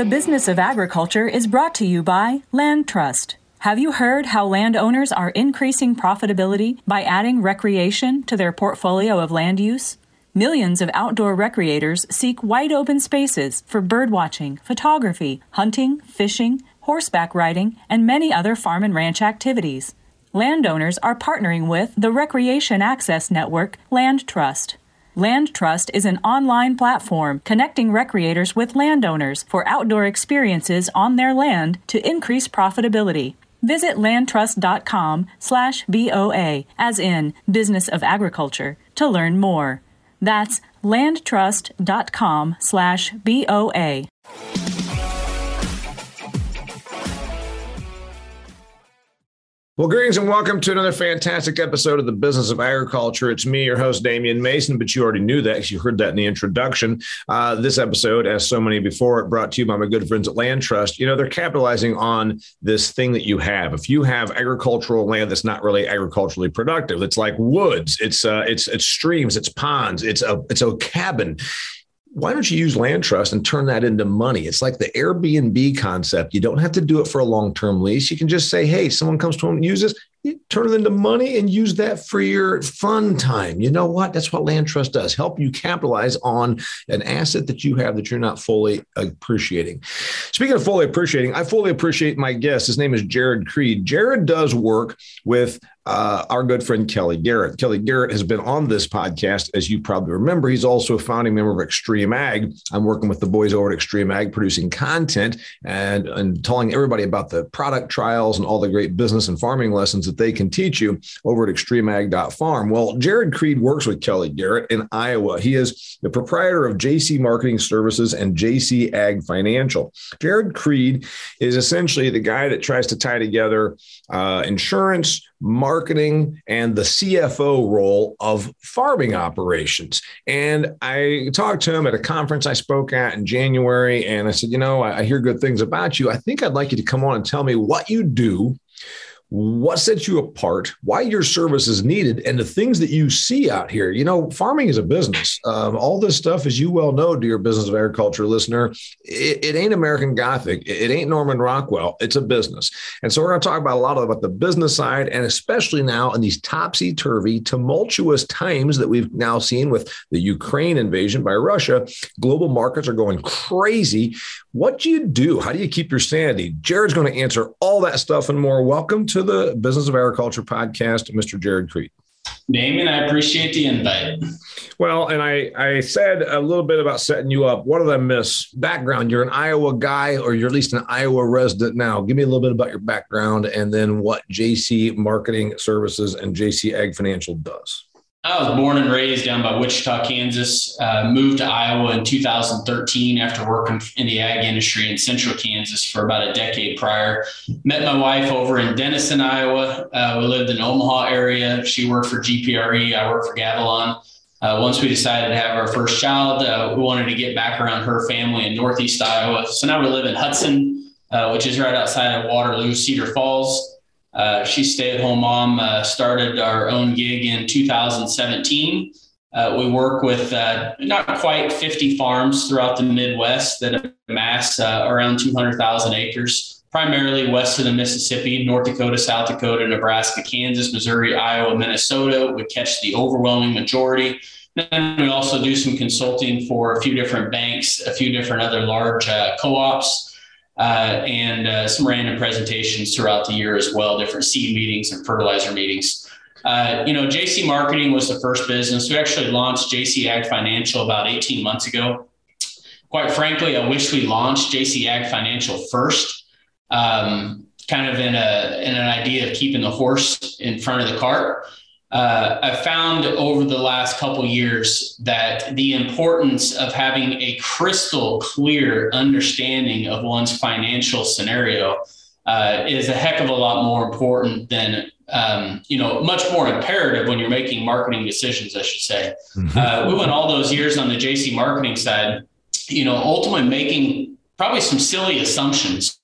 The Business of Agriculture is brought to you by LandTrust. Have you heard how landowners are increasing profitability by adding recreation to their portfolio of land use? Millions of outdoor recreators seek wide open spaces for birdwatching, photography, hunting, fishing, horseback riding, and many other farm and ranch activities. Landowners are partnering with the Recreation Access Network LandTrust. LandTrust is an online platform connecting recreators with landowners for outdoor experiences on their land to increase profitability. Visit landtrust.com slash BOA, as in Business of Agriculture, to learn more. That's landtrust.com slash BOA. Well, greetings and welcome to another fantastic episode of the Business of Agriculture. It's me, your host, Damian Mason, but you already knew that because you heard that in the introduction. Uh, this episode, as so many before it, brought to you by my good friends at LandTrust. You know, they're capitalizing on this thing that you have. If you have agricultural land that's not really agriculturally productive, it's like woods, it's uh, it's it's streams, it's ponds, it's a it's a cabin why don't you use LandTrust and turn that into money? It's like the Airbnb concept. You don't have to do it for a long term lease. You can just say, hey, someone comes to and uses, turn it into money and use that for your fun time. You know what? That's what LandTrust does help you capitalize on an asset that you have that you're not fully appreciating. Speaking of fully appreciating, I fully appreciate my guest. His name is Jarod Creed. Jarod does work with uh, our good friend Kelly Garrett. Kelly Garrett has been on this podcast, as you probably remember. He's also a founding member of Extreme Ag. I'm working with the boys over at Extreme Ag, producing content and, and telling everybody about the product trials and all the great business and farming lessons that they can teach you over at extremeag.farm. Well, Jarod Creed works with Kelly Garrett in Iowa. He is the proprietor of JC Marketing Services and JC Ag Financial. Jarod Creed is essentially the guy that tries to tie together uh, insurance, marketing and the CFO role of farming operations. And I talked to him at a conference I spoke at in January, and I said, You know, I hear good things about you. I think I'd like you to come on and tell me what you do what sets you apart, why your service is needed, and the things that you see out here. You know, farming is a business. Um, all this stuff, as you well know, dear business of agriculture listener, it, it ain't American Gothic. It, it, ain't Norman Rockwell. It's a business. And so we're going to talk about a lot about the business side, and especially now in these topsy turvy, tumultuous times that we've now seen with the Ukraine invasion by Russia. Global markets are going crazy. What do you do? How do you keep your sanity? Jarod's going to answer all that stuff and more. Welcome to the Business of Agriculture podcast, Mr. Jarod Creed. Damon, I appreciate the invite. Well, and I, I said a little bit about setting you up. What did I miss? Background. You're an Iowa guy, or you're at least an Iowa resident now. Give me a little bit about your background and then what JC Marketing Services and JC Ag Financial does. I was born and raised down by Wichita, Kansas. Uh, moved to Iowa in 2013 after working in the ag industry in central Kansas for about a decade prior. Met my wife over in Denison, Iowa. Uh, we lived in the Omaha area. She worked for GPRE. I worked for Gavilon. Uh, once we decided to have our first child, uh, we wanted to get back around her family in Northeast Iowa. So now we live in Hudson, uh, which is right outside of Waterloo, Cedar Falls. Uh, she's stay-at-home mom. Uh, started our own gig in 2017. Uh, we work with uh, not quite 50 farms throughout the Midwest that amass uh, around 200,000 acres, primarily west of the Mississippi, North Dakota, South Dakota, Nebraska, Kansas, Missouri, Iowa, Minnesota. We catch the overwhelming majority. Then we also do some consulting for a few different banks, a few different other large uh, co-ops uh, and uh, some random presentations throughout the year as well, different seed meetings and fertilizer meetings. Uh, you know, JC Marketing was the first business. We actually launched JC Ag Financial about 18 months ago. Quite frankly, I wish we launched JC Ag Financial first, um, kind of in a in an idea of keeping the horse in front of the cart uh, I found over the last couple years that the importance of having a crystal clear understanding of one's financial scenario uh, is a heck of a lot more important than um, you know much more imperative when you're making marketing decisions i should say mm-hmm. uh, we went all those years on the jc marketing side you know ultimately making probably some silly assumptions on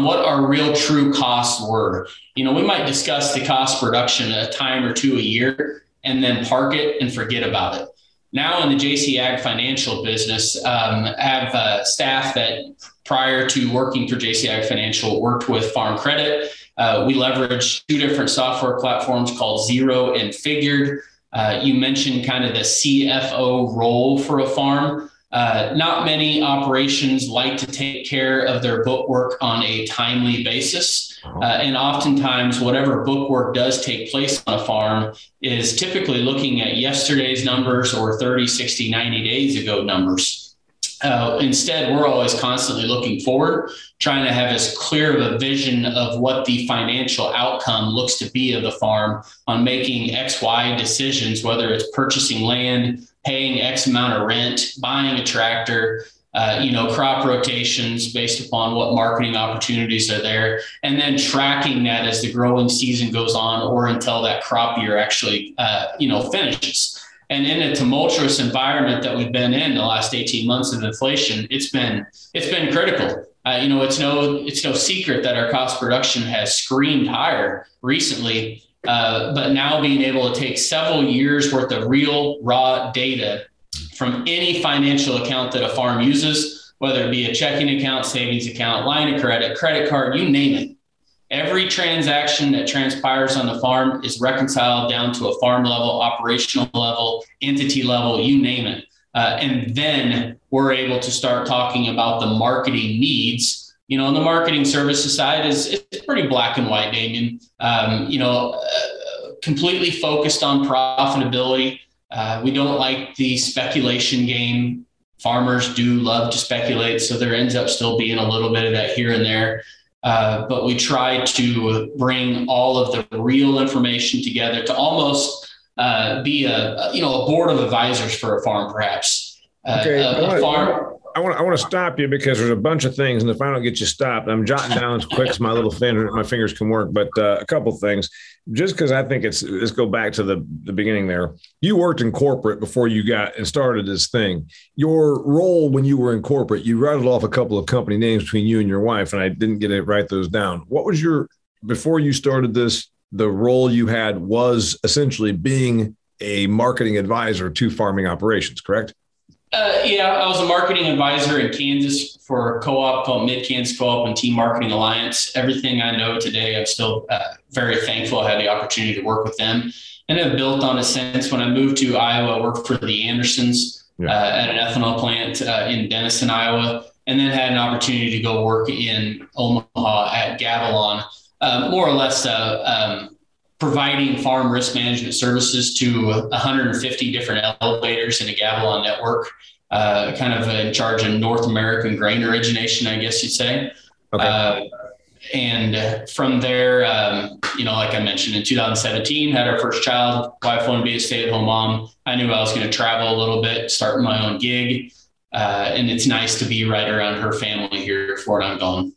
what our real true costs were. You know, we might discuss the cost production a time or two a year and then park it and forget about it. Now in the JC Ag financial business, um, have uh, staff that prior to working for JC Ag Financial, worked with Farm Credit. Uh, we leverage two different software platforms called Xero and Figured. Uh, you mentioned kind of the CFO role for a farm. Uh, not many operations like to take care of their bookwork on a timely basis. Uh-huh. Uh, and oftentimes, whatever bookwork does take place on a farm is typically looking at yesterday's numbers or 30, 60, 90 days ago numbers. Uh, instead, we're always constantly looking forward, trying to have as clear of a vision of what the financial outcome looks to be of the farm on making X, Y decisions, whether it's purchasing land, paying X amount of rent, buying a tractor, uh, you know, crop rotations based upon what marketing opportunities are there, and then tracking that as the growing season goes on or until that crop year actually, uh, you know, finishes. And in a tumultuous environment that we've been in the last 18 months of inflation, it's been it's been critical. Uh, you know, it's no it's no secret that our cost production has screamed higher recently. Uh, but now being able to take several years worth of real raw data from any financial account that a farm uses, whether it be a checking account, savings account, line of credit, credit card, you name it. Every transaction that transpires on the farm is reconciled down to a farm level, operational level, entity level, you name it. Uh, and then we're able to start talking about the marketing needs. You know, on the marketing services side is it's pretty black and white, Damian. Um, you know, uh, completely focused on profitability. Uh, we don't like the speculation game. Farmers do love to speculate, so there ends up still being a little bit of that here and there. Uh, but we try to bring all of the real information together to almost uh, be a, you know a board of advisors for a farm, perhaps. Uh, okay, a, a farm. I want I want to stop you because there's a bunch of things, and if I don't get you stopped, I'm jotting down as quick as my little finger, my fingers can work. But uh, a couple things, just because I think it's let's go back to the the beginning there. You worked in corporate before you got and started this thing. Your role when you were in corporate, you rattled off a couple of company names between you and your wife, and I didn't get to write those down. What was your before you started this? The role you had was essentially being a marketing advisor to farming operations, correct? Uh, yeah, I was a marketing advisor in Kansas for a co-op called Mid Kansas Co-op and Team Marketing Alliance. Everything I know today, I'm still uh, very thankful I had the opportunity to work with them, and have built on a sense. When I moved to Iowa, I worked for the Andersons yeah. uh, at an ethanol plant uh, in Denison, Iowa, and then had an opportunity to go work in Omaha at Gavilon, uh, more or less uh, um, providing farm risk management services to 150 different elevators in a Gavilon network, uh, kind of in charge of North American grain origination, I guess you'd say. Okay. Uh, and from there, um, you know, like I mentioned, in 2017, had our first child. Wife wanted to be a stay-at-home mom. I knew I was going to travel a little bit, start my own gig, uh, and it's nice to be right around her family here for I'm going.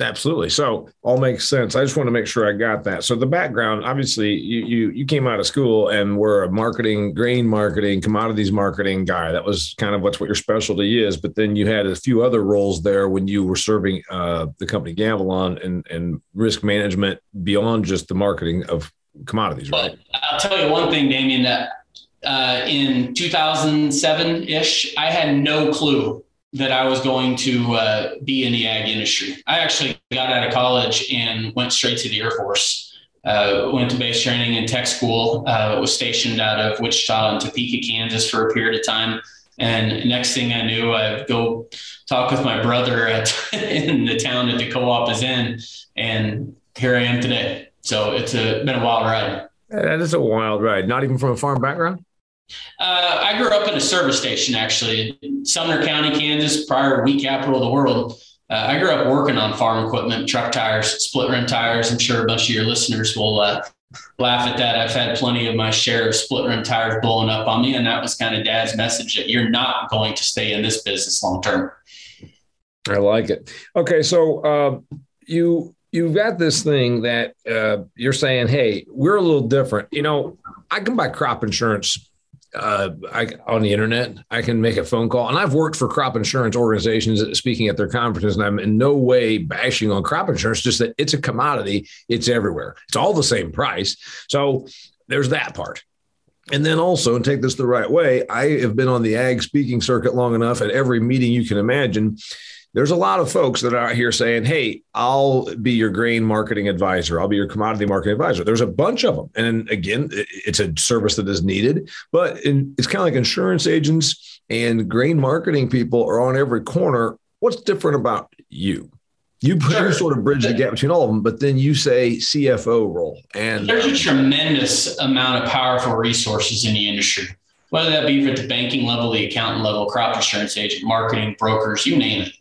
Absolutely. So all makes sense. I just want to make sure I got that. So the background, obviously, you you you came out of school and were a marketing, grain marketing, commodities marketing guy. That was kind of what's what your specialty is. But then you had a few other roles there when you were serving uh, the company Gavilon and and risk management beyond just the marketing of commodities. Right. I'll tell you one thing, Damian. That uh, in 2007 ish, I had no clue that I was going to uh, be in the ag industry. I actually got out of college and went straight to the Air Force. Uh, went to base training and tech school. Uh, was stationed out of Wichita and Topeka, Kansas for a period of time. And next thing I knew, I'd go talk with my brother at, in the town that the co-op is in, and here I am today. So it's a, been a wild ride. That is a wild ride. Not even from a farm background. Uh, I grew up in a service station, actually, in Sumner County, Kansas, prior wheat capital of the world. Uh, I grew up working on farm equipment, truck tires, split rim tires. I'm sure a bunch of your listeners will uh, laugh at that. I've had plenty of my share of split rim tires blowing up on me, and that was kind of Dad's message that you're not going to stay in this business long term. I like it. Okay, so uh, you you've got this thing that uh, you're saying, hey, we're a little different. You know, I can buy crop insurance uh, I, on the internet. I can make a phone call, and I've worked for crop insurance organizations speaking at their conferences, and I'm in no way bashing on crop insurance. Just that it's a commodity; it's everywhere. It's all the same price. So there's that part. And then also, and take this the right way, I have been on the ag speaking circuit long enough at every meeting you can imagine there's a lot of folks that are out here saying, Hey, I'll be your grain marketing advisor. I'll be your commodity marketing advisor. There's a bunch of them. And again, it's a service that is needed, but in, it's kind of like insurance agents and grain marketing people are on every corner. What's different about you? You, sure. you sort of bridge the gap between all of them, but then you say CFO role. And there's a tremendous amount of powerful resources in the industry, whether that be at the banking level, the accountant level, crop insurance agent, marketing, brokers, you name it.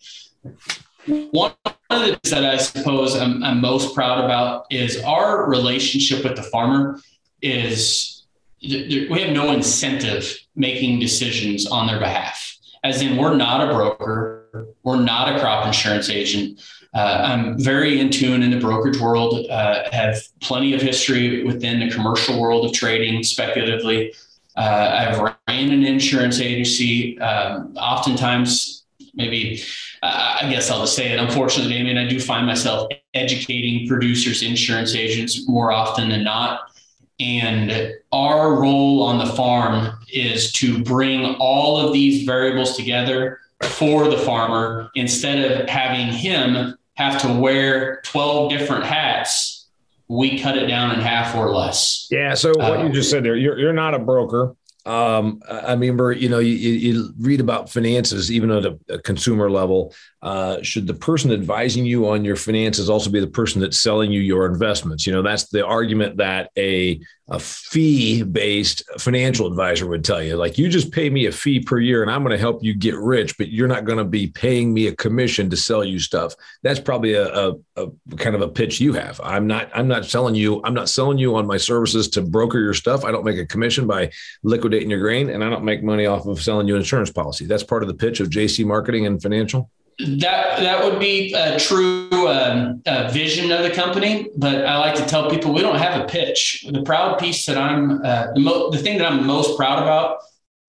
One of the things that I suppose I'm, I'm most proud about is our relationship with the farmer is we have no incentive making decisions on their behalf. As in, we're not a broker, we're not a crop insurance agent. Uh, I'm very in tune in the brokerage world, uh, have plenty of history within the commercial world of trading speculatively. Uh, I've ran an insurance agency. Um, oftentimes, maybe I guess I'll just say it. Unfortunately, I mean, I do find myself educating producers, insurance agents more often than not. And our role on the farm is to bring all of these variables together for the farmer instead of having him have to wear 12 different hats. We cut it down in half or less. Yeah. So, what uh, you just said there, you're, you're not a broker. Um, I remember, you know, you, you, read about finances, even at a, a consumer level. Uh, should the person advising you on your finances also be the person that's selling you your investments? You know, that's the argument that a a fee based financial advisor would tell you. Like, you just pay me a fee per year and I'm going to help you get rich, but you're not going to be paying me a commission to sell you stuff. That's probably a, a, a, kind of a pitch you have. I'm not, I'm not selling you, I'm not selling you on my services to broker your stuff. I don't make a commission by liquidating your grain and I don't make money off of selling you an insurance policy. That's part of the pitch of JC marketing and financial. That that would be a true um, vision of the company, but I like to tell people we don't have a pitch. The proud piece that I'm uh, the, mo- the thing that I'm most proud about.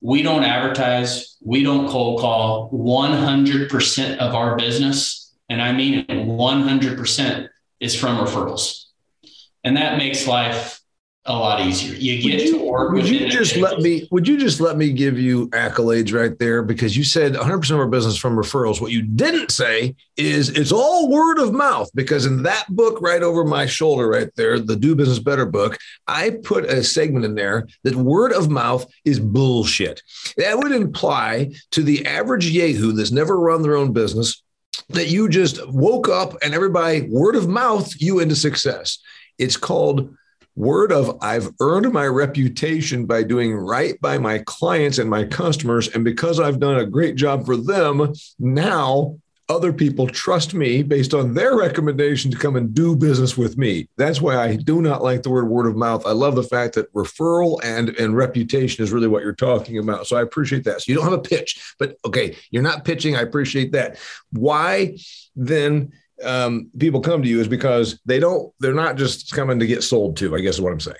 We don't advertise. We don't cold call. 100% of our business, and I mean it, 100% is from referrals, and that makes life a lot easier. You get you, to work. Would you just let me? Would you just let me give you accolades right there? Because you said 100 percent of our business from referrals. What you didn't say is it's all word of mouth. Because in that book right over my shoulder, right there, the Do Business Better book, I put a segment in there that word of mouth is bullshit. That would imply to the average yahoo that's never run their own business that you just woke up and everybody word of mouth you into success. It's called word of I've earned my reputation by doing right by my clients and my customers. And because I've done a great job for them, now other people trust me based on their recommendation to come and do business with me. That's why I do not like the word word of mouth. I love the fact that referral and, and reputation is really what you're talking about. So I appreciate that. So you don't have a pitch, but okay, you're not pitching. I appreciate that. Why then um, people come to you is because they don't they're not just coming to get sold to i guess is what i'm saying.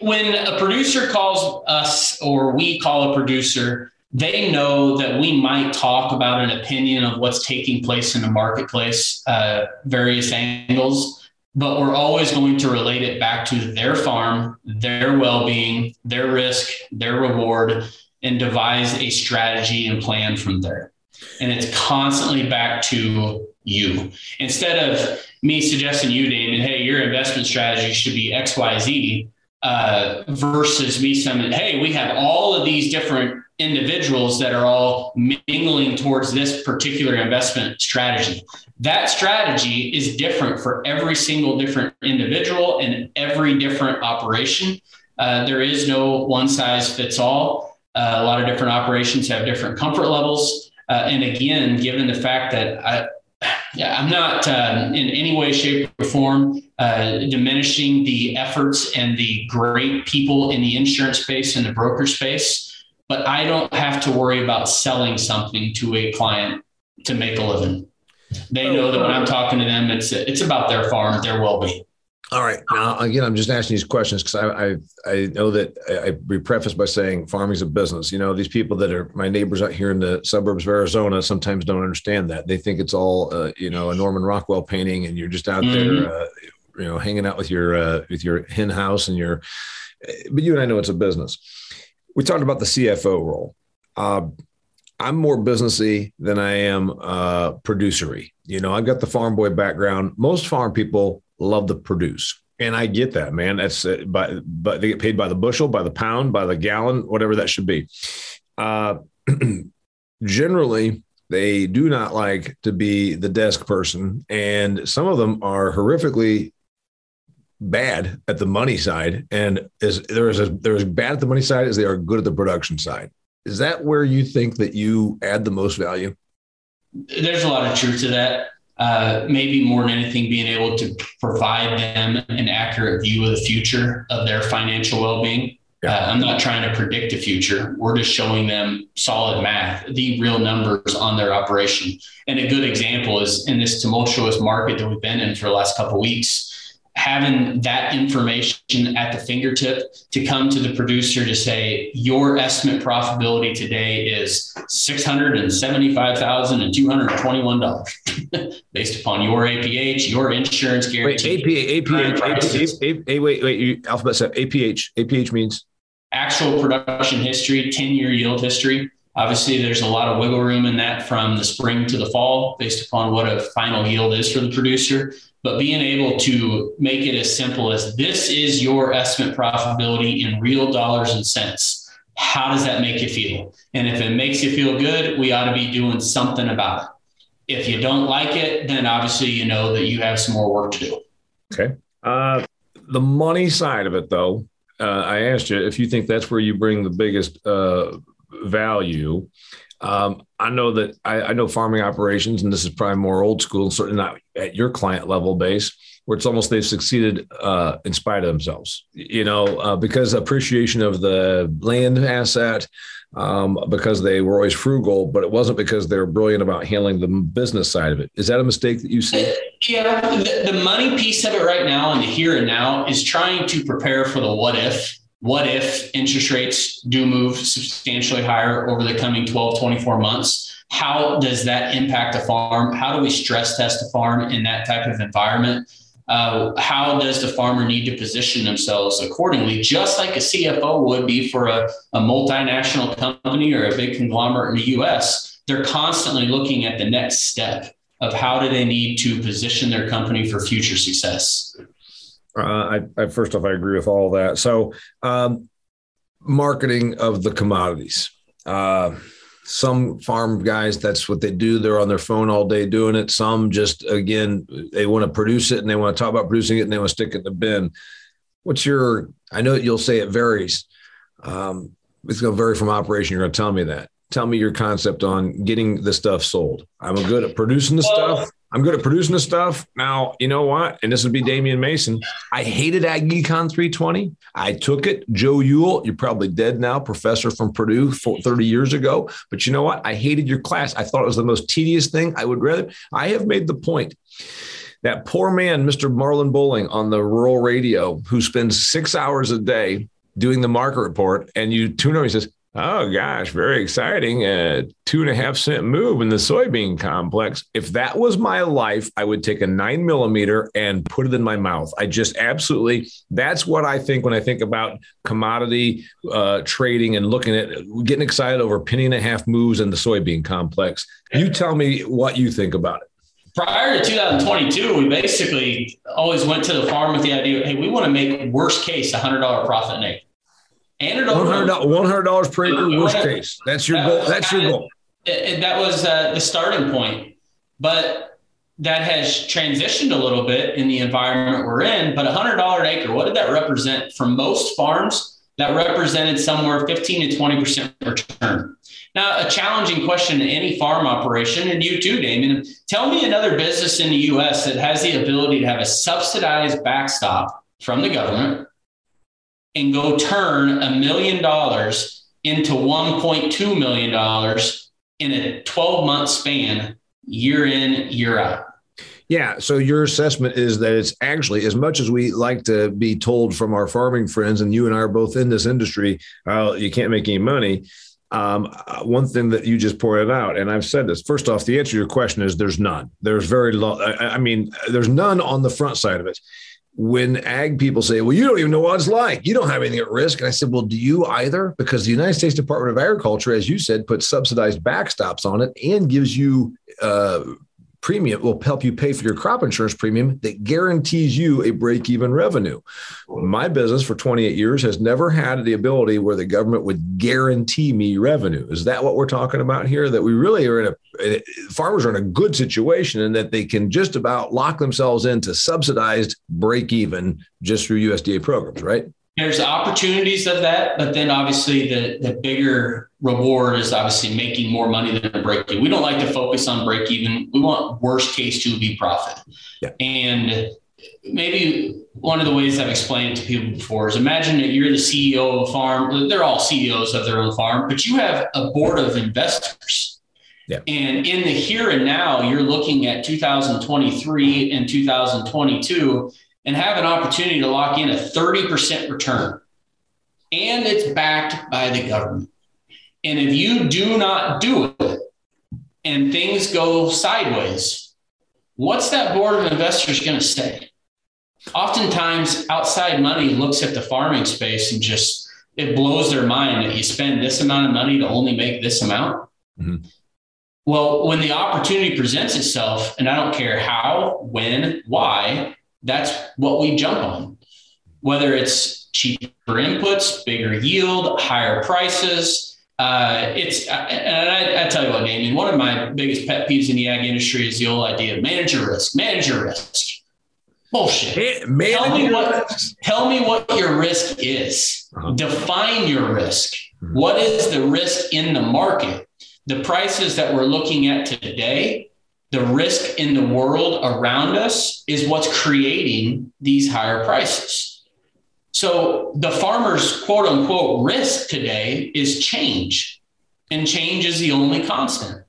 When a producer calls us or we call a producer they know that we might talk about an opinion of what's taking place in the marketplace uh, various angles but we're always going to relate it back to their farm their well-being their risk their reward and devise a strategy and plan from there and it's constantly back to you. Instead of me suggesting you, Damon, hey, your investment strategy should be XYZ, uh, versus me saying, hey, we have all of these different individuals that are all mingling towards this particular investment strategy. That strategy is different for every single different individual and every different operation. Uh, there is no one size fits all. Uh, a lot of different operations have different comfort levels. Uh, and again, given the fact that I, yeah, I'm not um, in any way, shape, or form uh, diminishing the efforts and the great people in the insurance space and the broker space, but I don't have to worry about selling something to a client to make a living. They know that when I'm talking to them, it's it's about their farm, their well-being. All right. Now, again, I'm just asking these questions because I, I, I know that I, I preface by saying farming is a business. You know, these people that are my neighbors out here in the suburbs of Arizona sometimes don't understand that. They think it's all, uh, you know, a Norman Rockwell painting, and you're just out mm-hmm. there, uh, you know, hanging out with your uh, with your hen house and your. But you and I know it's a business. We talked about the CFO role. Uh, I'm more businessy than I am uh, producery. You know, I've got the farm boy background. Most farm people love to produce. And I get that, man. That's uh, by, but they get paid by the bushel, by the pound, by the gallon, whatever that should be. Uh, generally, they do not like to be the desk person, and some of them are horrifically bad at the money side, and is there is a, they're as bad at the money side as they are good at the production side. Is that where you think that you add the most value? There's a lot of truth to that. Uh, maybe more than anything, being able to provide them an accurate view of the future of their financial well-being. Yeah. Uh, I'm not trying to predict the future. We're just showing them solid math, the real numbers on their operation. And a good example is in this tumultuous market that we've been in for the last couple of weeks having that information at the fingertip to come to the producer to say your estimate profitability today is six hundred and seventy-five thousand and two hundred twenty-one dollars, based upon your APH, your insurance guarantee. Wait, APH, APH, APH, wait, wait, you alphabet set. APH, APH means actual production history, ten-year yield history. Obviously, there's a lot of wiggle room in that from the spring to the fall, based upon what a final yield is for the producer but being able to make it as simple as this is your estimate profitability in real dollars and cents. How does that make you feel? And if it makes you feel good, we ought to be doing something about it. If you don't like it, then obviously you know that you have some more work to do. Okay. Uh, the money side of it, though, uh, I asked you if you think that's where you bring the biggest uh, value. Um, I know that I, I, know farming operations, and this is probably more old school, certainly not at your client level base, where it's almost they've succeeded uh, in spite of themselves. You know, uh, because appreciation of the land asset, um, because they were always frugal, but it wasn't because they were brilliant about handling the business side of it. Is that a mistake that you see? Yeah, the, the money piece of it right now and the here and now is trying to prepare for the what if what if interest rates do move substantially higher over the coming 12, 24 months? How does that impact a farm? How do we stress test a farm in that type of environment? Uh, how does the farmer need to position themselves accordingly, just like a CFO would be for a, a multinational company or a big conglomerate in the US? They're constantly looking at the next step of how do they need to position their company for future success. Uh, I, I, first off, I agree with all that. So, um, marketing of the commodities. Uh, some farm guys, that's what they do. They're on their phone all day doing it. Some just, again, they want to produce it and they want to talk about producing it and they want to stick it in the bin. What's your, I know you'll say it varies. Um, it's going to vary from operation. You're going to tell me that. Tell me your concept on getting the stuff sold. I'm good at producing the well, stuff. I'm good at producing the stuff. Now, you know what? And this would be Damian Mason. I hated Ag Econ 320. I took it. Joe Yule, you're probably dead now, professor from Purdue 30 years ago. But you know what? I hated your class. I thought it was the most tedious thing. I would rather, I have made the point that poor man, Mr. Marlon Bowling on the rural radio, who spends six hours a day doing the market report, and you tune him, he says, Oh gosh, very exciting. A two and a half cent move in the soybean complex. If that was my life, I would take a nine millimeter and put it in my mouth. I just absolutely, that's what I think when I think about commodity uh, trading and looking at getting excited over penny and a half moves in the soybean complex. You tell me what you think about it prior to 2022, we basically always went to the farm with the idea, hey, we want to make worst case $100 profit an acre. One hundred dollars per acre, worst case. That's your that goal. That's your goal. It, that was uh, the starting point, but that has transitioned a little bit in the environment we're in. But hundred dollar an acre, what did that represent for most farms? That represented somewhere fifteen to twenty percent return. Now, a challenging question in any farm operation, and you too, Damian. Tell me another business in the U.S. that has the ability to have a subsidized backstop from the government and go turn a million dollars into $1.2 million in a 12 month span, year in, year out. Yeah. So your assessment is that it's actually as much as we like to be told from our farming friends, and you and I are both in this industry, uh, you can't make any money. Um, uh, one thing that you just pointed out, and I've said this. First off, the answer to your question is there's none. There's very low. I, I mean, there's none on the front side of it when ag people say, well, you don't even know what it's like. You don't have anything at risk. And I said, well, do you either? Because the United States Department of Agriculture, as you said, puts subsidized backstops on it and gives you uh, premium will help you pay for your crop insurance premium that guarantees you a break even revenue. My business for 28 years has never had the ability where the government would guarantee me revenue. Is that what we're talking about here? That we really are in a, eh, farmers are in a good situation and that they can just about lock themselves into subsidized break even just through USDA programs, right? There's opportunities of that, but then obviously the, the bigger reward is obviously making more money than a break even. We don't like to focus on break even. We want worst case to be profit. Yeah. And maybe one of the ways I've explained it to people before is imagine that you're the CEO of a farm. They're all CEOs of their own farm, but you have a board of investors. Yeah. And in the here and now, you're looking at 2023 and 2022 and have an opportunity to lock in a 30% return. And it's backed by the government. And if you do not do it and things go sideways, what's that board of investors going to say? Oftentimes, outside money looks at the farming space and just it blows their mind that you spend this amount of money to only make this amount. Mm-hmm. Well, when the opportunity presents itself, and I don't care how, when, why, that's what we jump on. Whether it's cheaper inputs, bigger yield, higher prices. Uh, it's and I, I, tell you what, Damian, one of my biggest pet peeves in the ag industry is the old idea of manage your risk, manage your risk. Bullshit. Man, tell me what tell me what your risk is. Uh-huh. Define your risk. Mm-hmm. What is the risk in the market? The prices that we're looking at today the risk in the world around us is what's creating these higher prices. So the farmer's quote unquote risk today is change, and change is the only constant.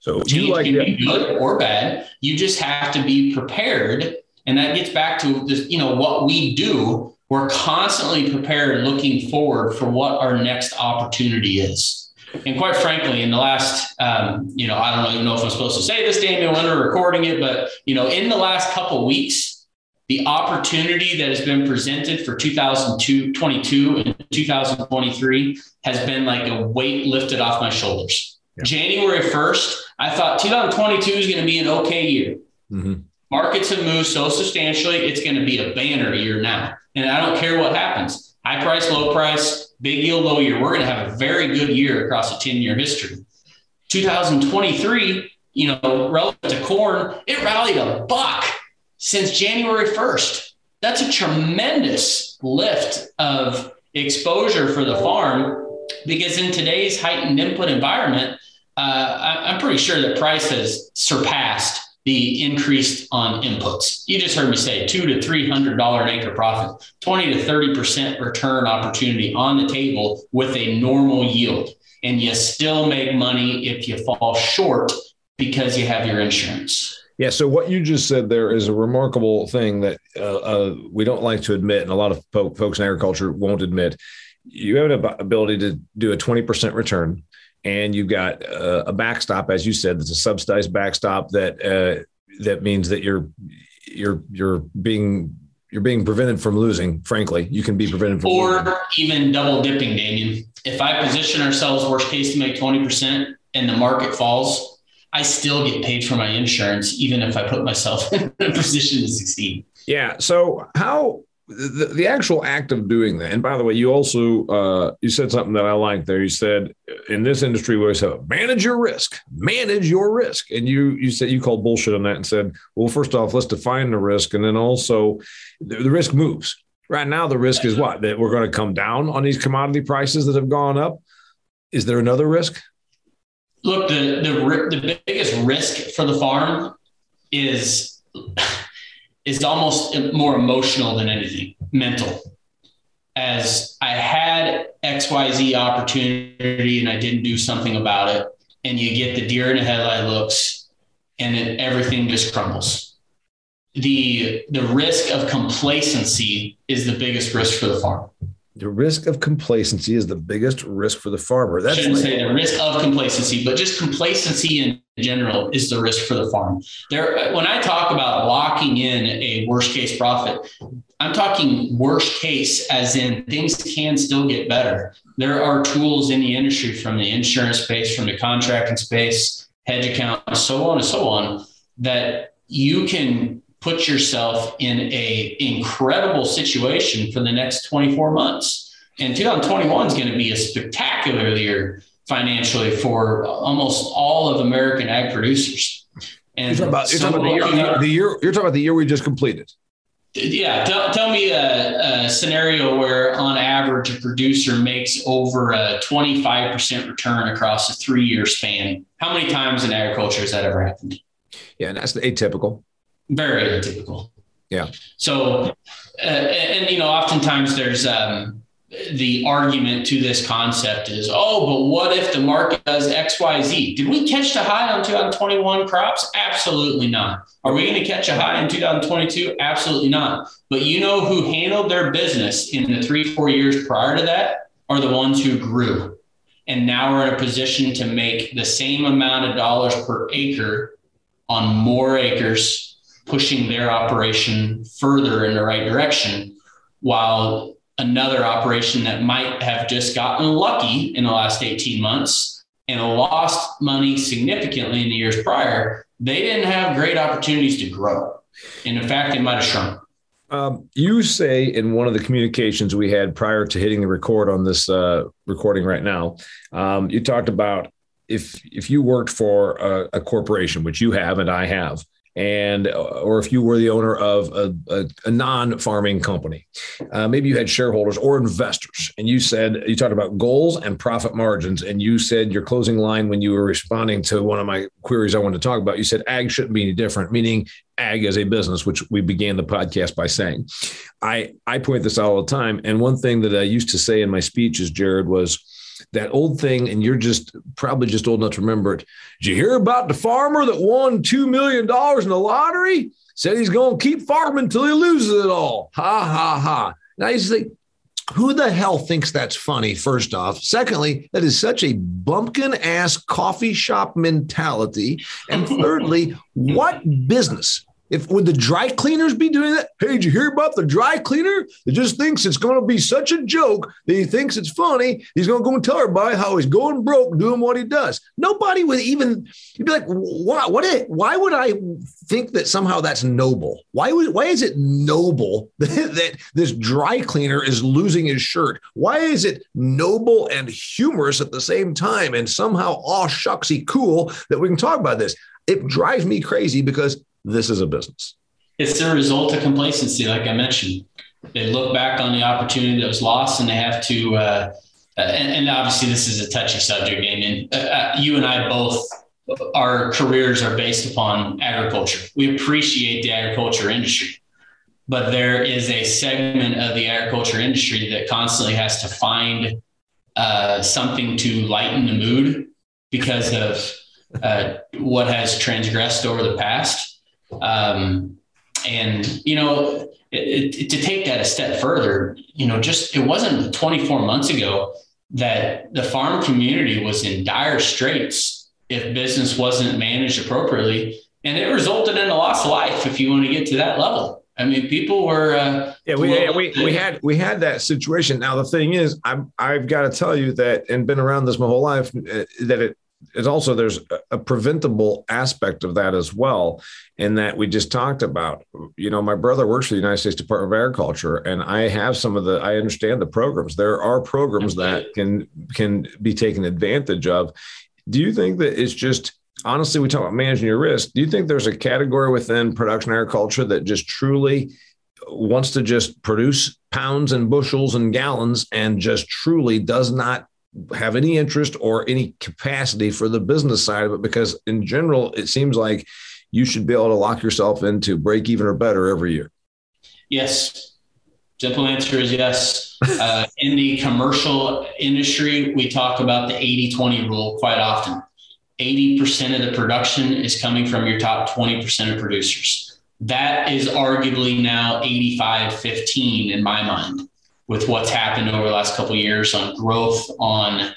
So change like can be good or bad. You just have to be prepared, and that gets back to this. You know what we do. We're constantly prepared, looking forward for what our next opportunity is. And quite frankly, in the last, um, you know, I don't even know if I'm supposed to say this, Daniel, when we're recording it, but you know, in the last couple weeks, the opportunity that has been presented for 2022 and 2023 has been like a weight lifted off my shoulders. Yeah. January 1st, I thought 2022 is going to be an okay year. Mm-hmm. Markets have moved so substantially, it's going to be a banner year now. And I don't care what happens. High price, low price, big yield, low year. We're going to have a very good year across a 10 year history. 2023, you know, relative to corn, it rallied a buck since January 1st. That's a tremendous lift of exposure for the farm because in today's heightened input environment, uh, I'm pretty sure that price has surpassed the increase on inputs. You just heard me say two to three hundred dollar an acre profit, twenty to thirty percent return opportunity on the table with a normal yield, and you still make money if you fall short because you have your insurance. Yeah. So what you just said there is a remarkable thing that uh, uh, we don't like to admit, and a lot of po- folks in agriculture won't admit. You have an ability to do a twenty percent return and you've got a backstop, as you said, that's a subsidized backstop that uh, that means that you're you're you're being you're being prevented from losing. Frankly, you can be prevented from or losing. even double dipping, Damian. If I position ourselves worst case to make twenty percent and the market falls, I still get paid for my insurance, even if I put myself in a position to succeed. Yeah. So how the, the actual act of doing that and by the way you also uh, you said something that i like there. You said in this industry we always have manage your risk manage your risk. And you you said you called bullshit on that and said well first off let's define the risk. And then also the, the risk moves. Right now the risk is what? That we're going to come down on these commodity prices that have gone up. Is there another risk? Look the the, the biggest risk for the farm is is almost more emotional than anything, mental. As I had XYZ opportunity and I didn't do something about it, and you get the deer in the headlight looks, and then everything just crumbles. The, the risk of complacency is the biggest risk for the farm. The risk of complacency is the biggest risk for the farmer. That's I shouldn't like, say the risk of complacency, but just complacency in general is the risk for the farm. There, when I talk about locking in a worst case profit, I'm talking worst case as in things can still get better. There are tools in the industry from the insurance space, from the contracting space, hedge accounts, so on and so on, that you can put yourself in a incredible situation for the next 24 months. And 2021 is going to be a spectacular year financially for almost all of American ag producers. And you're talking about, you're talking about the, year, the, year, You're talking about the year we just completed. Yeah, tell, tell me a, a, scenario where, on average, a producer makes over a 25% return across a three year span. How many times in agriculture has that ever happened? Yeah, and that's atypical. Very atypical. Yeah. So, uh, and, you know, oftentimes there's um, the argument to this concept is, oh, but what if the market does X, Y, Z? Did we catch the high on 2021 crops? Absolutely not. Are we going to catch a high in 2022? Absolutely not. But you know who handled their business in the three, four years prior to that are the ones who grew. And now we're in a position to make the same amount of dollars per acre on more acres, pushing their operation further in the right direction while another operation that might have just gotten lucky in the last 18 months and lost money significantly in the years prior, they didn't have great opportunities to grow. And in fact, they might have shrunk. Um, you say in one of the communications we had prior to hitting the record on this uh, recording right now, um, you talked about if if you worked for a, a corporation, which you have and I have, and uh, or if you were the owner of a, a, a non-farming company uh, maybe you had shareholders or investors and you said you talked about goals and profit margins and you said your closing line when you were responding to one of my queries i wanted to talk about you said ag shouldn't be any different meaning ag as a business which we began the podcast by saying. I i point this out all the time and one thing that i used to say in my speeches jarod was that old thing, and you're just probably just old enough to remember it. Did you hear about the farmer that won $2 million in the lottery? Said he's going to keep farming until he loses it all. Ha, ha, ha. Now you think, who the hell thinks that's funny, first off? Secondly, that is such a bumpkin ass coffee shop mentality. And thirdly, what business if would the dry cleaners be doing that? Hey, did you hear about the dry cleaner that just thinks it's going to be such a joke that he thinks it's funny? He's going to go and tell everybody how he's going broke doing what he does. Nobody would even you'd be like, why? What? Why would I think that somehow that's noble? Why would? Why is it noble that, that this dry cleaner is losing his shirt? Why is it noble and humorous at the same time, and somehow aw shucksy cool that we can talk about this? It drives me crazy because this is a business. It's the result of complacency, like I mentioned. They look back on the opportunity that was lost and they have to, uh, uh and, and, obviously this is a touchy subject, and uh, uh, you and I both, our careers are based upon agriculture. We appreciate the agriculture industry, but there is a segment of the agriculture industry that constantly has to find uh, something to lighten the mood because of uh, what has transgressed over the past um, and, you know, it, it, to take that a step further, you know, just it wasn't 24 months ago that the farm community was in dire straits if business wasn't managed appropriately. And it resulted in a loss of life if you want to get to that level. I mean, people were. Uh, yeah, we, yeah, we, we had we had that situation. Now the thing is, I'm I've got to tell you that, and been around this my whole life, uh, that it it's also there's a preventable aspect of that as well in that we just talked about you know my brother works for the united states department of agriculture and i have some of the i understand the programs. There are programs that can can be taken advantage of. Do you think that it's just honestly we talk about managing your risk. Do you think there's a category within production agriculture that just truly wants to just produce pounds and bushels and gallons and just truly does not have any interest or any capacity for the business side of it because in general it seems like you should be able to lock yourself into break even or better every year. Yes. Simple answer is yes. Uh, in the commercial industry we talk about the 80-20 rule quite often. 80% of the production is coming from your top 20% of producers. That is arguably now 85-15 in my mind with what's happened over the last couple years on growth on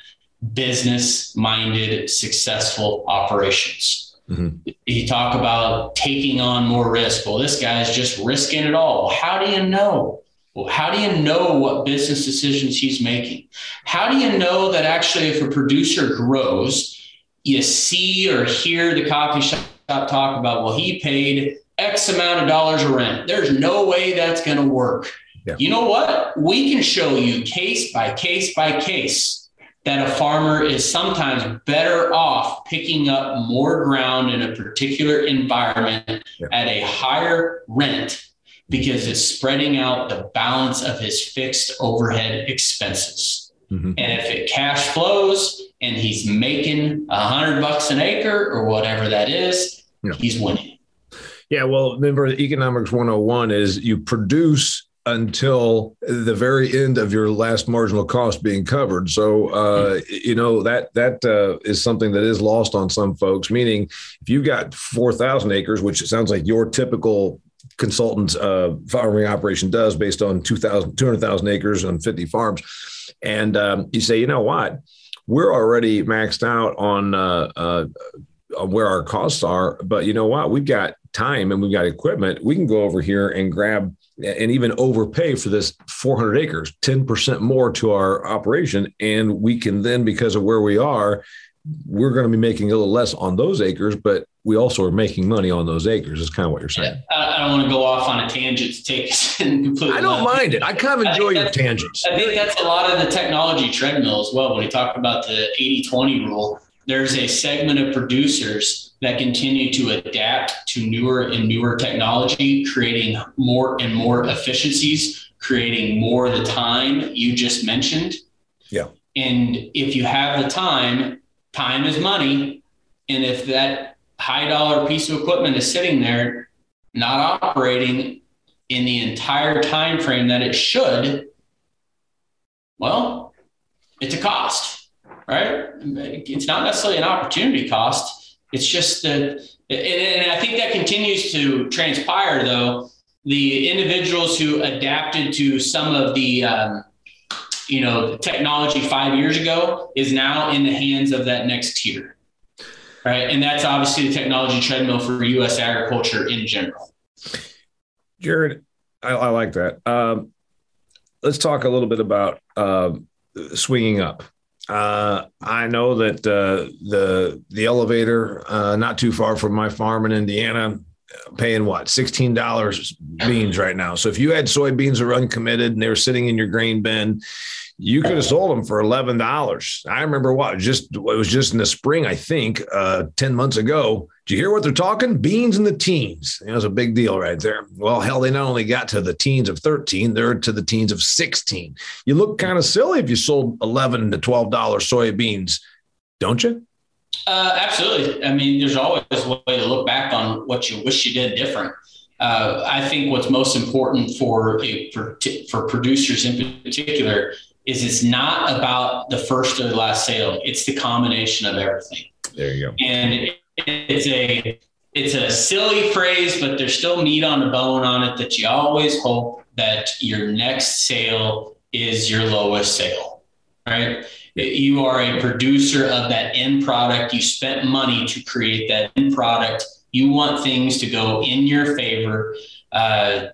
business minded, successful operations. Mm-hmm. You talk about taking on more risk. Well, this guy's just risking it all. How do you know? Well, how do you know what business decisions he's making? How do you know that actually, if a producer grows, you see or hear the coffee shop talk about, well, he paid X amount of dollars of rent. There's no way that's going to work. Yeah. You know what? We can show you case by case by case that a farmer is sometimes better off picking up more ground in a particular environment yeah. at a higher rent because it's spreading out the balance of his fixed overhead expenses. Mm-hmm. And if it cash flows and he's making a hundred bucks an acre or whatever that is, yeah. he's winning. Yeah. Well, remember economics 101 is you produce until the very end of your last marginal cost being covered. So, uh, you know, that, that uh, is something that is lost on some folks, meaning if you've got 4,000 acres, which sounds like your typical consultant's uh, farming operation does based on 2,000, 200,000 acres on 50 farms. And um, you say, you know what, we're already maxed out on, uh, uh, on where our costs are, but you know what, we've got time and we've got equipment. We can go over here and grab and even overpay for this 400 acres, 10% more to our operation. And we can then, because of where we are, we're going to be making a little less on those acres, but we also are making money on those acres. Is kind of what you're saying. Yeah, I don't want to go off on a tangent to take us completely. I don't mind it. I kind of enjoy your tangents. I think that's a lot of the technology treadmill as well. When you talk about the 80 20 rule, there's a segment of producers that continue to adapt to newer and newer technology, creating more and more efficiencies, creating more of the time you just mentioned. Yeah. And if you have the time, time is money. And if that high dollar piece of equipment is sitting there, not operating in the entire time frame that it should, well, it's a cost, right? It's not necessarily an opportunity cost it's just that, and I think that continues to transpire though. The individuals who adapted to some of the, um, you know, technology five years ago is now in the hands of that next tier. Right. And that's obviously the technology treadmill for U.S. agriculture in general. Jarod, I, I like that. Um, let's talk a little bit about uh, swinging up. Uh, I know that uh, the the elevator uh, not too far from my farm in Indiana, paying what sixteen dollars beans right now. So if you had soybeans that are uncommitted and they were sitting in your grain bin, you could have sold them for eleven dollars. I remember what just it was just in the spring, I think, uh, ten months ago. Do you hear what they're talking? Beans in the teens. It was a big deal right there. Well, hell, they not only got to the teens of thirteen, they're to the teens of sixteen. You look kind of silly if you sold eleven to twelve dollars soybeans, don't you? Uh, absolutely. I mean, there's always a way to look back on what you wish you did different. Uh, I think what's most important for for, for producers in particular is it's not about the first or the last sale. It's the combination of everything. There you go. And it, it's a it's a silly phrase, but there's still meat on the bone on it that you always hope that your next sale is your lowest sale, right? You are a producer of that end product. You spent money to create that end product. You want things to go in your favor. Uh,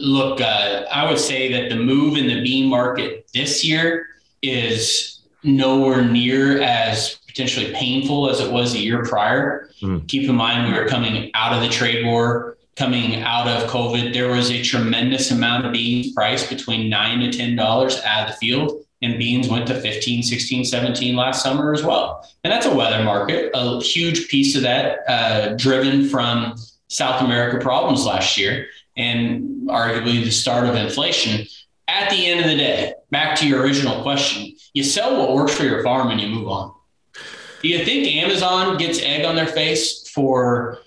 look, uh, I would say that the move in the bean market this year is nowhere near as potentially painful as it was a year prior. Mm. Keep in mind, we were coming out of the trade war, coming out of COVID. There was a tremendous amount of beans priced between nine to $10 out of the field. And beans went to 15, 16, 17 last summer as well. And that's a weather market, a huge piece of that uh, driven from South America problems last year and arguably the start of inflation. At the end of the day, back to your original question, you sell what works for your farm and you move on. Do you think Amazon gets egg on their face for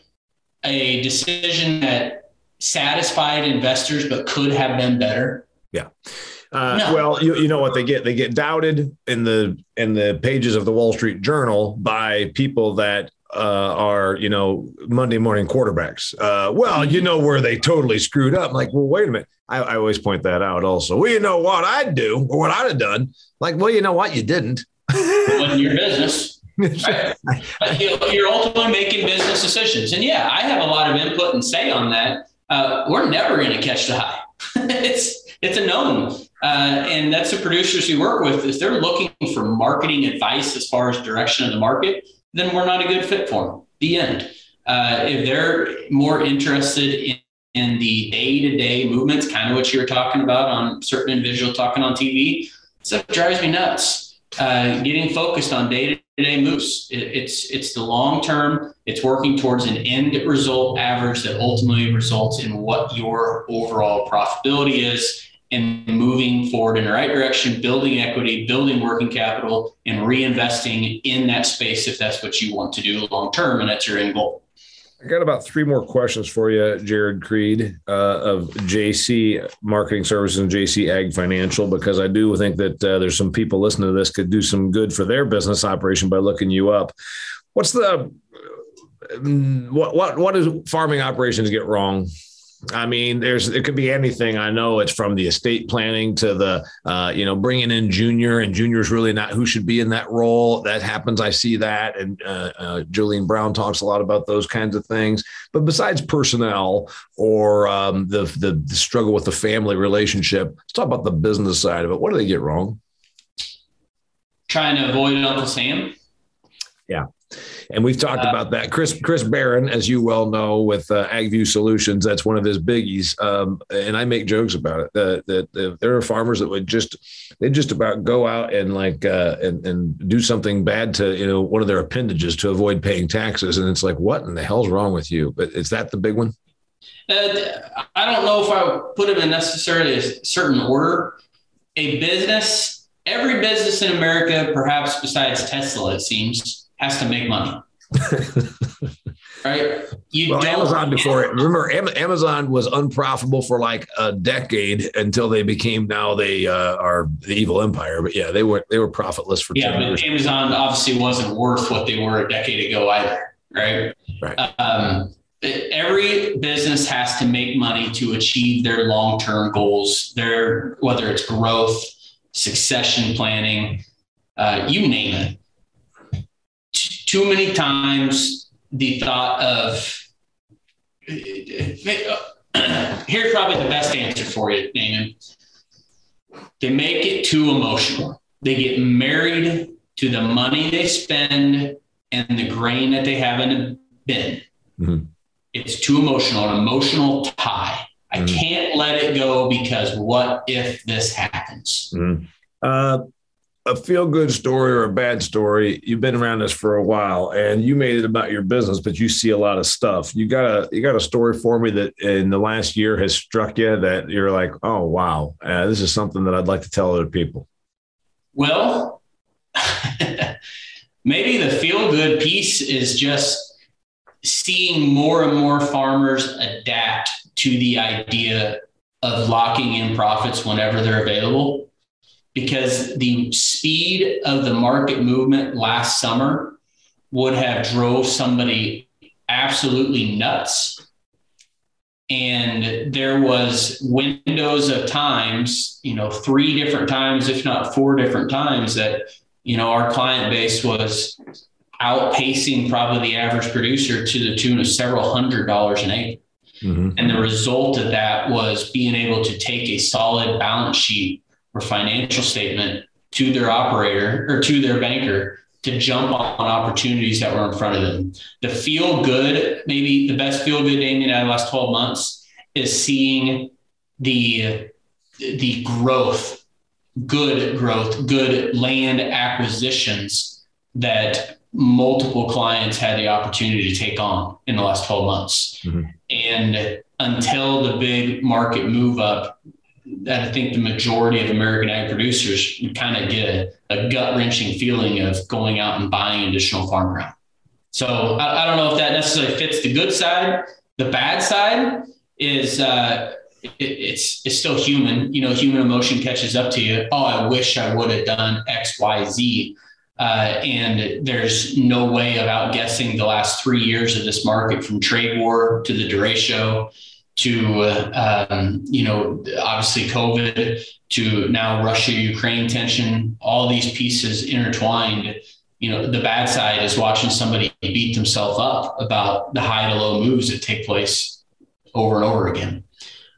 a decision that satisfied investors but could have been better? Yeah. Uh, no. Well, you, you know what they get? They get doubted in the in the pages of the Wall Street Journal by people that uh, are, you know, Monday morning quarterbacks. Uh, well, you know where they totally screwed up. I'm like, well, wait a minute. I, I, always point that out also. Well, you know what I'd do or what I'd have done. Like, well, you know what? You didn't. it wasn't your business. Right? you're ultimately making business decisions. And yeah, I have a lot of input and say on that. Uh, we're never going to catch the high. it's it's a known. Uh, and that's the producers we work with. If they're looking for marketing advice as far as direction of the market, then we're not a good fit for them. The end. Uh, if they're more interested in, in the day-to-day movements, kind of what you were talking about on certain individual talking on TV, stuff drives me nuts. Uh, getting focused on day-to-day moves. It, it's it's the long term. It's working towards an end result average that ultimately results in what your overall profitability is and moving forward in the right direction, building equity, building working capital, and reinvesting in that space if that's what you want to do long term and that's your end goal. I got about three more questions for you, Jarod Creed uh, of JC Marketing Services and JC Ag Financial, because I do think that uh, there's some people listening to this could do some good for their business operation by looking you up. What's the what what what does farming operations get wrong I mean, there's it could be anything. I know it's from the estate planning to the uh, you know bringing in junior, and junior's really not who should be in that role. That happens. I see that, and uh, uh, Jolene Brown talks a lot about those kinds of things. But besides personnel or um, the, the the struggle with the family relationship, let's talk about the business side of it. What do they get wrong? Trying to avoid Uncle Sam. Yeah. And we've talked uh, about that. Chris Chris Barron, as you well know, with uh, AgView Solutions, that's one of his biggies. Um, and I make jokes about it. That, there are farmers that would just they just about go out and like uh, and and do something bad to you know one of their appendages to avoid paying taxes. And it's like, what in the hell's wrong with you? But is that the big one? Uh, I don't know if I would put them in necessarily a certain order. A business, every business in America, perhaps besides Tesla, it seems has to make money. right? You well, Amazon before it. Remember, Amazon was unprofitable for like a decade until they became now they uh, are the evil empire. But yeah, they were they were profitless for yeah. but years. Amazon obviously wasn't worth what they were a decade ago either. Right. Right. Um, every business has to make money to achieve their long term goals. Their whether it's growth, succession planning, uh, you name it too many times the thought of here's probably the best answer for you, Damian. They make it too emotional. They get married to the money they spend and the grain that they have in the bin. Mm-hmm. It's too emotional, an emotional tie. I mm-hmm. can't let it go because what if this happens? Mm-hmm. Uh, a feel good story or a bad story, you've been around this for a while and you made it about your business, but you see a lot of stuff. You got a you got a story for me that in the last year has struck you that you're like, oh wow, uh, this is something that I'd like to tell other people. Well, maybe the feel good piece is just seeing more and more farmers adapt to the idea of locking in profits whenever they're available because the speed of the market movement last summer would have drove somebody absolutely nuts and there was windows of times you know three different times if not four different times that you know our client base was outpacing probably the average producer to the tune of several hundred dollars an acre mm-hmm. and the result of that was being able to take a solid balance sheet or financial statement to their operator or to their banker to jump on opportunities that were in front of them. The feel good, maybe the best feel good Damian out of the last 12 months is seeing the the growth, good growth, good land acquisitions that multiple clients had the opportunity to take on in the last 12 months. Mm-hmm. And until the big market move up that I think the majority of American ag producers kind of get a, a gut wrenching feeling of going out and buying additional farm ground. So I, I, don't know if that necessarily fits the good side. The bad side is uh, it, it's it's still human. You know, human emotion catches up to you. Oh, I wish I would have done X, Y, Z. Uh, and there's no way of outguessing the last three years of this market from trade war to the derecho to, um, you know, obviously COVID to now Russia Ukraine tension, all these pieces intertwined. You know, the bad side is watching somebody beat themselves up about the high to low moves that take place over and over again.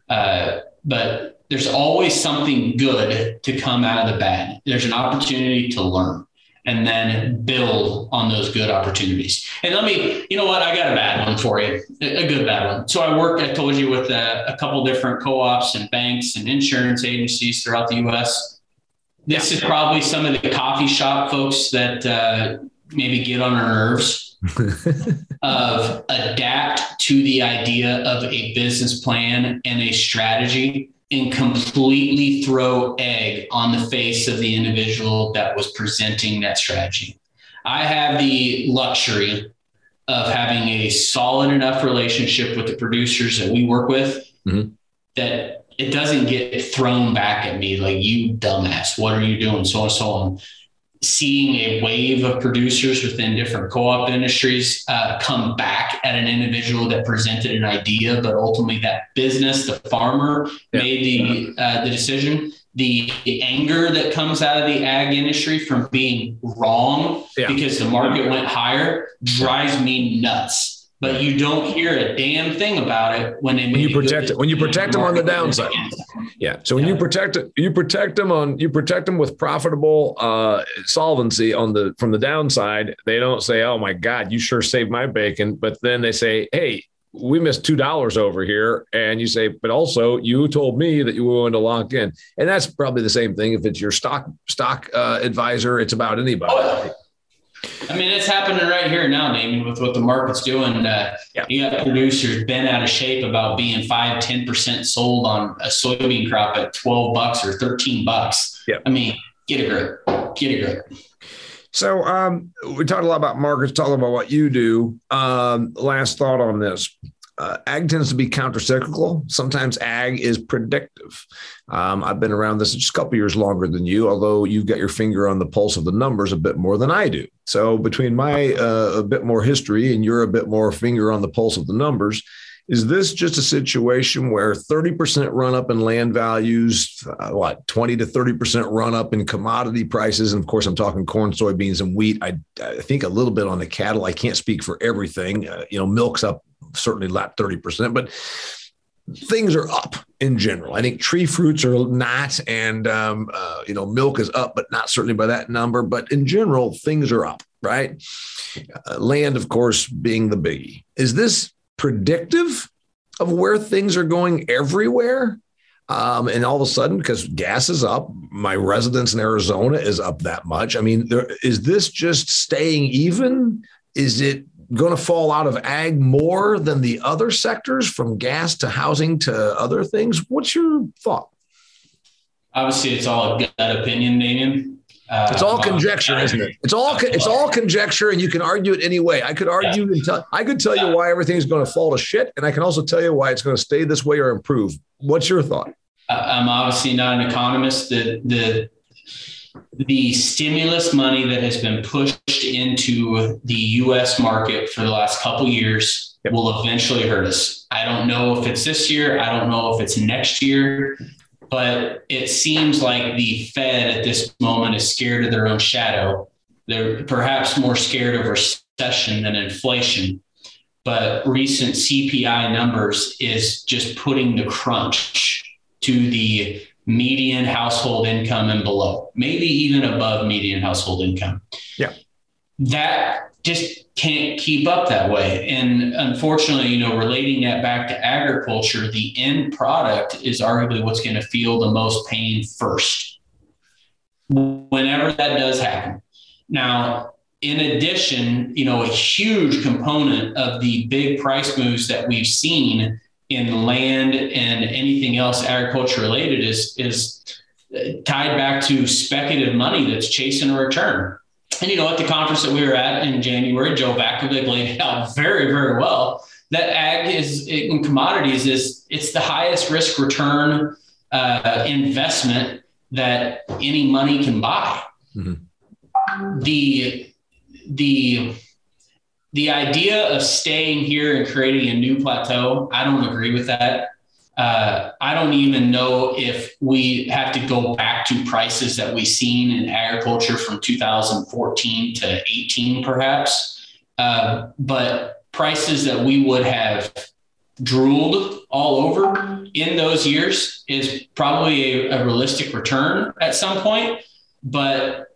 Uh, but there's always something good to come out of the bad. There's an opportunity to learn and then build on those good opportunities. And let me, you know what, I got a bad one for you, a good bad one. So I work, I told you, with a, a couple different co-ops and banks and insurance agencies throughout the U.S. This is probably some of the coffee shop folks that uh, maybe get on our nerves of adapt to the idea of a business plan and a strategy and completely throw egg on the face of the individual that was presenting that strategy. I have the luxury of having a solid enough relationship with the producers that we work with mm-hmm. that it doesn't get thrown back at me like you dumbass what are you doing so on and so on seeing a wave of producers within different co-op industries uh, come back at an individual that presented an idea, but ultimately that business, the farmer, yeah. made the uh, the decision. The, the, anger that comes out of the ag industry from being wrong yeah. because the market went higher drives me nuts but you don't hear a damn thing about it when they when you protect it when you protect them on the downside. Yeah. So when yeah. you protect you protect them on you protect them with profitable uh, solvency on the from the downside. They don't say, "Oh my God, you sure saved my bacon," but then they say, "Hey." We missed two dollars over here, and you say, but also you told me that you were going to lock in, and that's probably the same thing if it's your stock stock uh, advisor. It's about anybody. Oh, I mean, it's happening right here now, Damian, with what the market's doing. Uh, yeah. You got producers bent out of shape about being five, 10% sold on a soybean crop at 12 bucks or 13 bucks. Yeah. I mean, get a grip, get a grip. So um, we talked a lot about markets, talking about what you do. Um, last thought on this uh, ag tends to be countercyclical. Sometimes ag is predictive. Um, I've been around this just a couple years longer than you, although you've got your finger on the pulse of the numbers a bit more than I do. So between my uh, a bit more history and you're a bit more finger on the pulse of the numbers, is this just a situation where 30% run up in land values, uh, what, 20 to 30% run up in commodity prices? And of course, I'm talking corn, soybeans, and wheat. I, I think a little bit on the cattle. I can't speak for everything. Uh, you know, milk's up certainly lap 30%, but things are up in general. I think tree fruits are not, and um, uh, you know, milk is up, but not certainly by that number. But in general, things are up, right? Uh, land, of course, being the biggie. Is this predictive of where things are going everywhere? Um, and all of a sudden, because gas is up, my residence in Arizona is up that much. I mean, there, is this just staying even? Is it going to fall out of ag more than the other sectors from gas to housing to other things? What's your thought? Obviously, it's all a gut opinion, Damian. Uh, it's all conjecture, isn't it? It's all it's all conjecture, and you can argue it any way. I could argue yeah. and tell I could tell you why everything's going to fall to shit, and I can also tell you why it's going to stay this way or improve. What's your thought? I'm obviously not an economist. The the the stimulus money that has been pushed into the US market for the last couple years yep. will eventually hurt us. I don't know if it's this year, I don't know if it's next year, but it seems like the Fed at this moment is scared of their own shadow. They're perhaps more scared of recession than inflation. But recent CPI numbers is just putting the crunch to the median household income and below, maybe even above median household income. Yeah. That just can't keep up that way. And unfortunately, you know, relating that back to agriculture, the end product is arguably what's going to feel the most pain first. Whenever that does happen. Now, in addition, you know, a huge component of the big price moves that we've seen in land and anything else agriculture related is is tied back to speculative money that's chasing a return. And you know, at the conference that we were at in January, Joe Vaclavik laid it out very, very well. That ag is in commodities is it's the highest risk return uh, investment that any money can buy. Mm-hmm. the the the idea of staying here and creating a new plateau, I don't agree with that. Uh, I don't even know if we have to go back to prices that we've seen in agriculture from 2014 to 18, perhaps. Uh, but prices that we would have drooled all over in those years is probably a, a realistic return at some point. But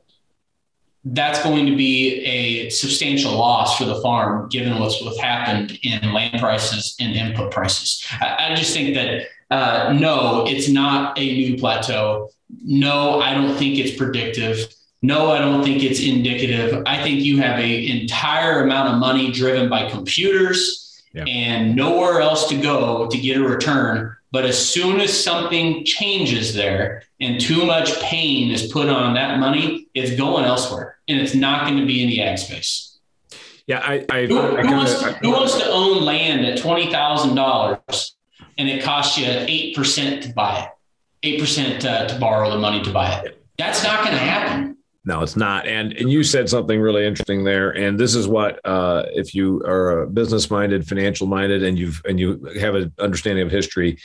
that's going to be a substantial loss for the farm given what's what's happened in land prices and input prices. I, I just think that uh, no, it's not a new plateau. No, I don't think it's predictive. No, I don't think it's indicative. I think you have an entire amount of money driven by computers and nowhere else to go to get a return. But as soon as something changes there and too much pain is put on that money, it's going elsewhere and it's not going to be in the ag space. Yeah, I, I, who, I who, wants, to, who wants to own land at twenty thousand dollars and it costs you eight percent to buy it, eight percent uh, to borrow the money to buy it? That's not going to happen. No, it's not. And and you said something really interesting there. And this is what uh, if you are business minded, financial minded, and you've and you have an understanding of history,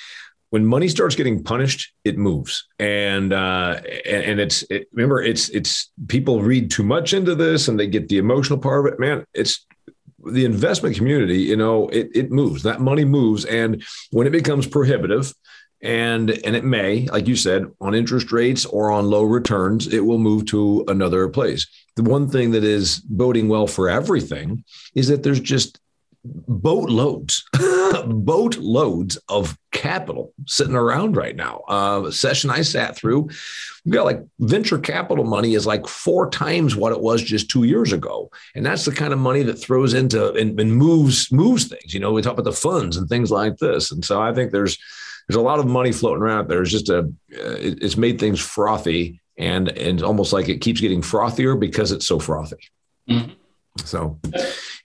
when money starts getting punished, it moves, and uh, and it's it, remember it's it's people read too much into this and they get the emotional part of it. Man, it's the investment community. You know, it it moves. That money moves, and when it becomes prohibitive, and and it may, like you said, on interest rates or on low returns, it will move to another place. The one thing that is boding well for everything is that there's just boatloads, boatloads of capital sitting around right now. Uh, a session I sat through, we got like venture capital money is like four times what it was just two years ago, and that's the kind of money that throws into and, and moves moves things. You know, we talk about the funds and things like this, and so I think there's there's a lot of money floating around there. It's just a uh, it's made things frothy, and and almost like it keeps getting frothier because it's so frothy. Mm-hmm. So,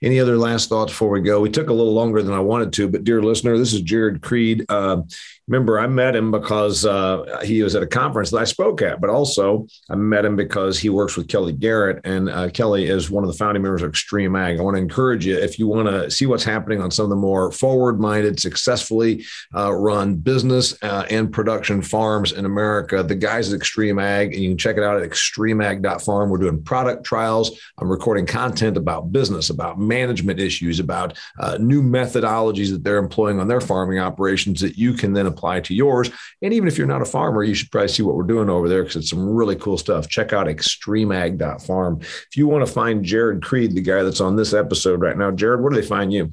any other last thoughts before we go? We took a little longer than I wanted to, but dear listener, this is Jarod Creed. Uh, remember, I met him because uh, he was at a conference that I spoke at, but also I met him because he works with Kelly Garrett, and uh, Kelly is one of the founding members of XtremeAg. I want to encourage you if you want to see what's happening on some of the more forward-minded, successfully uh, run business uh, and production farms in America. The guys at XtremeAg, and you can check it out at xtremeag.farm. We're doing product trials. I'm recording content about business, about management issues, about uh, new methodologies that they're employing on their farming operations that you can then apply to yours. And even if you're not a farmer, you should probably see what we're doing over there because it's some really cool stuff. Check out xtremeag.farm. If you want to find Jarod Creed, the guy that's on this episode right now, Jarod, where do they find you?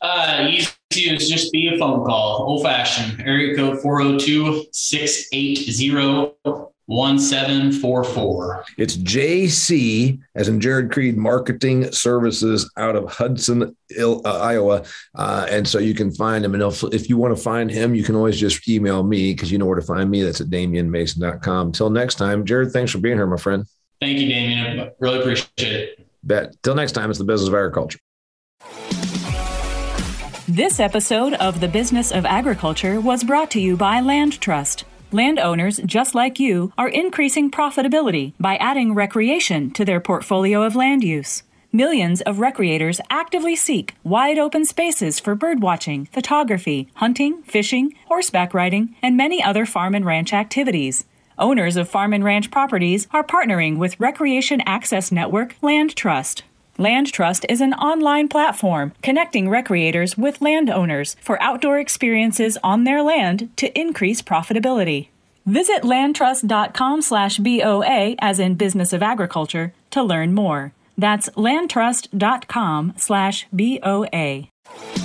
Uh, easy is just be a phone call, old fashioned, area code 402 680 1744. It's JC, as in Jarod Creed Marketing Services out of Hudson, uh, Iowa. Uh, and so you can find him. And if, if you want to find him, you can always just email me because you know where to find me. That's at damianmason.com. Until next time, Jarod, thanks for being here, my friend. Thank you, Damian. I really appreciate it. Bet. Till next time, it's the business of agriculture. This episode of The Business of Agriculture was brought to you by LandTrust. Landowners, just like you, are increasing profitability by adding recreation to their portfolio of land use. Millions of recreators actively seek wide open spaces for birdwatching, photography, hunting, fishing, horseback riding, and many other farm and ranch activities. Owners of farm and ranch properties are partnering with Recreation Access Network LandTrust. LandTrust is an online platform connecting recreators with landowners for outdoor experiences on their land to increase profitability. Visit landtrust.com/boa as in business of agriculture to learn more. That's landtrust.com/boa.